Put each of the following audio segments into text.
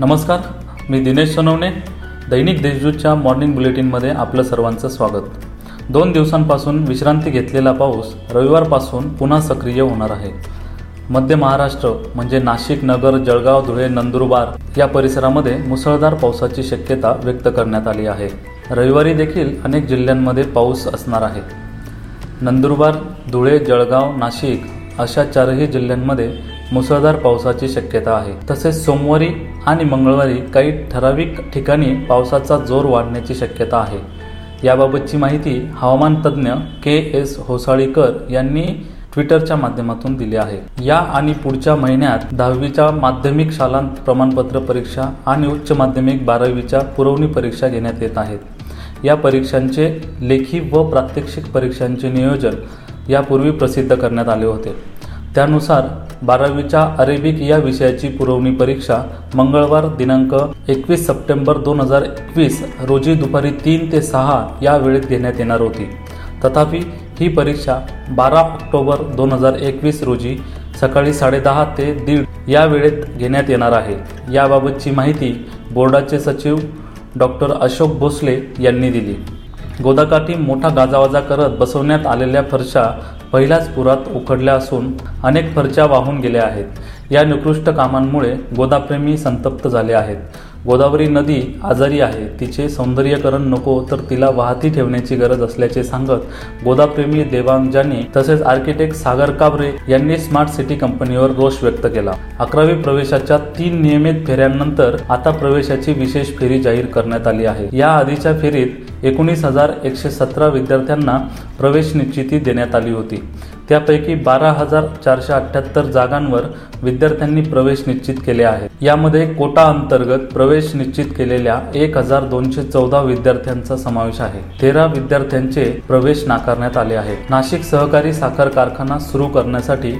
नमस्कार मी दिनेश सोनवणे. दैनिक देशदूतच्या मॉर्निंग बुलेटिनमध्ये आपलं सर्वांचं स्वागत. दोन दिवसांपासून विश्रांती घेतलेला पाऊस रविवारपासून पुन्हा सक्रिय होणार आहे. मध्य महाराष्ट्र म्हणजे नाशिक नगर जळगाव धुळे नंदुरबार या परिसरामध्ये मुसळधार पावसाची शक्यता व्यक्त करण्यात आली आहे. रविवारी देखील अनेक जिल्ह्यांमध्ये पाऊस असणार आहे. नंदुरबार धुळे जळगाव नाशिक अशा चारही जिल्ह्यांमध्ये मुसळधार पावसाची शक्यता आहे. तसेच सोमवारी आणि मंगळवारी काही ठराविक ठिकाणी पावसाचा जोर वाढण्याची शक्यता आहे. याबाबतची माहिती हवामान तज्ज्ञ के एस होसाळीकर यांनी ट्विटरच्या माध्यमातून दिली आहे. या आणि पुढच्या महिन्यात दहावीच्या माध्यमिक शालांत प्रमाणपत्र परीक्षा आणि उच्च माध्यमिक बारावीच्या पुरवणी परीक्षा घेण्यात येत आहेत. या परीक्षांचे लेखी व प्रात्यक्षिक परीक्षांचे नियोजन यापूर्वी प्रसिद्ध करण्यात आले होते. त्यानुसार बारावीच्या अरेबिक या विषयाची पुरवणी परीक्षा मंगळवार दिनांक एकवीस सप्टेंबर दोन हजार एकवीस रोजी दुपारी तीन ते सहा या वेळेत घेण्यात येणार होती. तथापि ही परीक्षा बारा ऑक्टोबर दोन हजार एकवीस रोजी सकाळी साडेदहा ते दीड या वेळेत घेण्यात येणार आहे. याबाबतची माहिती बोर्डाचे सचिव डॉक्टर अशोक भोसले यांनी दिली. गोदाकाठी मोठा गाजावाजा करत बसवण्यात आलेल्या फरशा पहिल्याच पुरात उखडल्या असून अनेक फरच्या वाहून गेल्या आहेत. या निकृष्ट कामांमुळे गोदाप्रेमी संतप्त झाले आहेत. गोदावरी नदी आजारी आहे. तिचे सौंदर्यकरण नको तर तिला वाहती ठेवण्याची गरज असल्याचे सांगत गोदाप्रेमी देवांजानी तसेच आर्किटेक्ट सागर काबरे यांनी स्मार्ट सिटी कंपनीवर रोष व्यक्त केला. अकरावी प्रवेशाच्या तीन नियमित फेऱ्यांनंतर आता प्रवेशाची विशेष फेरी जाहीर करण्यात आली आहे. या आधीच्या फेरीत एकोणीस हजार एकशे सतरा विद्यार्थ्यांना प्रवेश निश्चिती देण्यात आली होती. त्यापैकी बारा हजार चारशे अठ्ठ्याहत्तर जागांवर विद्यार्थ्यांनी प्रवेश निश्चित केले आहेत यामध्ये कोटा अंतर्गत प्रवेश निश्चित केलेल्या एक हजार दोनशे चौदा विद्यार्थ्यांचा समावेश आहे. तेरा विद्यार्थ्यांचे प्रवेश नाकारण्यात आले आहे. नाशिक सहकारी साखर कारखाना सुरू करण्यासाठी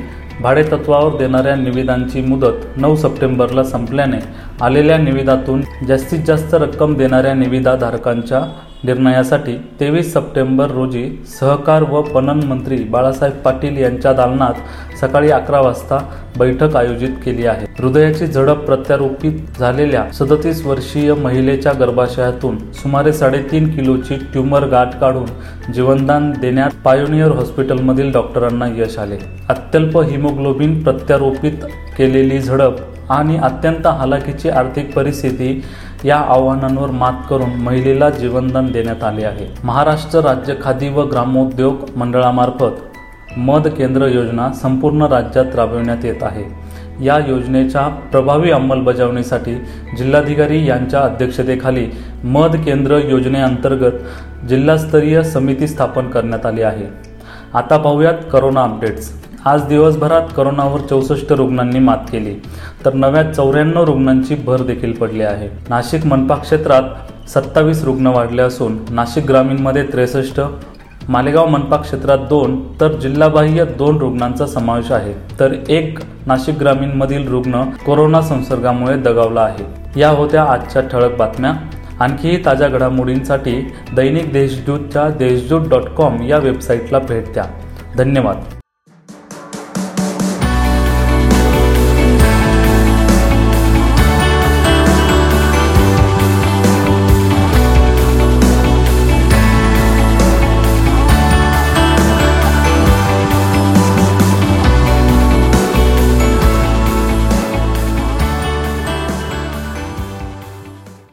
भाडेतत्वावर देणाऱ्या निविदांची मुदत नऊ सप्टेंबरला संपल्याने आलेल्या निविदातून जास्तीत जास्त रक्कम देणाऱ्या निविदाधारकांच्या निर्णयासाठी तेवीस सप्टेंबर रोजी सहकार व पणन मंत्री बाळासाहेब पाटील यांच्या दालनात सकाळी अकरा वाजता बैठक आयोजित केली आहे. हृदयाची झडप प्रत्यारोपित झालेल्या सदतीस वर्षीय महिलेच्या गर्भाशयातून सुमारे साडेतीन किलोची ट्यूमर गाठ काढून जीवनदान देण्यात पायोनियर हॉस्पिटलमधील डॉक्टरांना यश आले. अत्यल्प हिमोग्लोबिन प्रत्यारोपित केलेली झडप आणि अत्यंत हालाकीची आर्थिक परिस्थिती या आव्हानांवर मात करून महिलेला जीवनदान देण्यात आले आहे. महाराष्ट्र राज्य खादी व ग्रामोद्योग मंडळामार्फत मध केंद्र योजना संपूर्ण राज्यात राबविण्यात येत आहे. या योजनेच्या प्रभावी अंमलबजावणीसाठी जिल्हाधिकारी यांच्या अध्यक्षतेखाली मध केंद्र योजनेअंतर्गत जिल्हास्तरीय समिती स्थापन करण्यात आली आहे. आता पाहूयात करोना अपडेट्स आज दिवसभरात करोनावर चौसष्ट रुग्णांनी मात केली. तर नव्या चौऱ्याण्णव रुग्णांची भर देखील पडली आहे. नाशिक मनपा क्षेत्रात सत्तावीस रुग्ण वाढले असून नाशिक ग्रामीणमध्ये त्रेसष्ट मालेगाव मनपा क्षेत्रात दोन तर जिल्हाबाह्य दोन रुग्णांचा समावेश आहे. तर एक नाशिक ग्रामीणमधील रुग्ण कोरोना संसर्गामुळे दगावला आहे. या होत्या आजच्या ठळक बातम्या. आणखीही ताज्या घडामोडींसाठी दैनिक देशदूतच्या देशदूत डॉट कॉम या वेबसाईटला भेट द्या. धन्यवाद.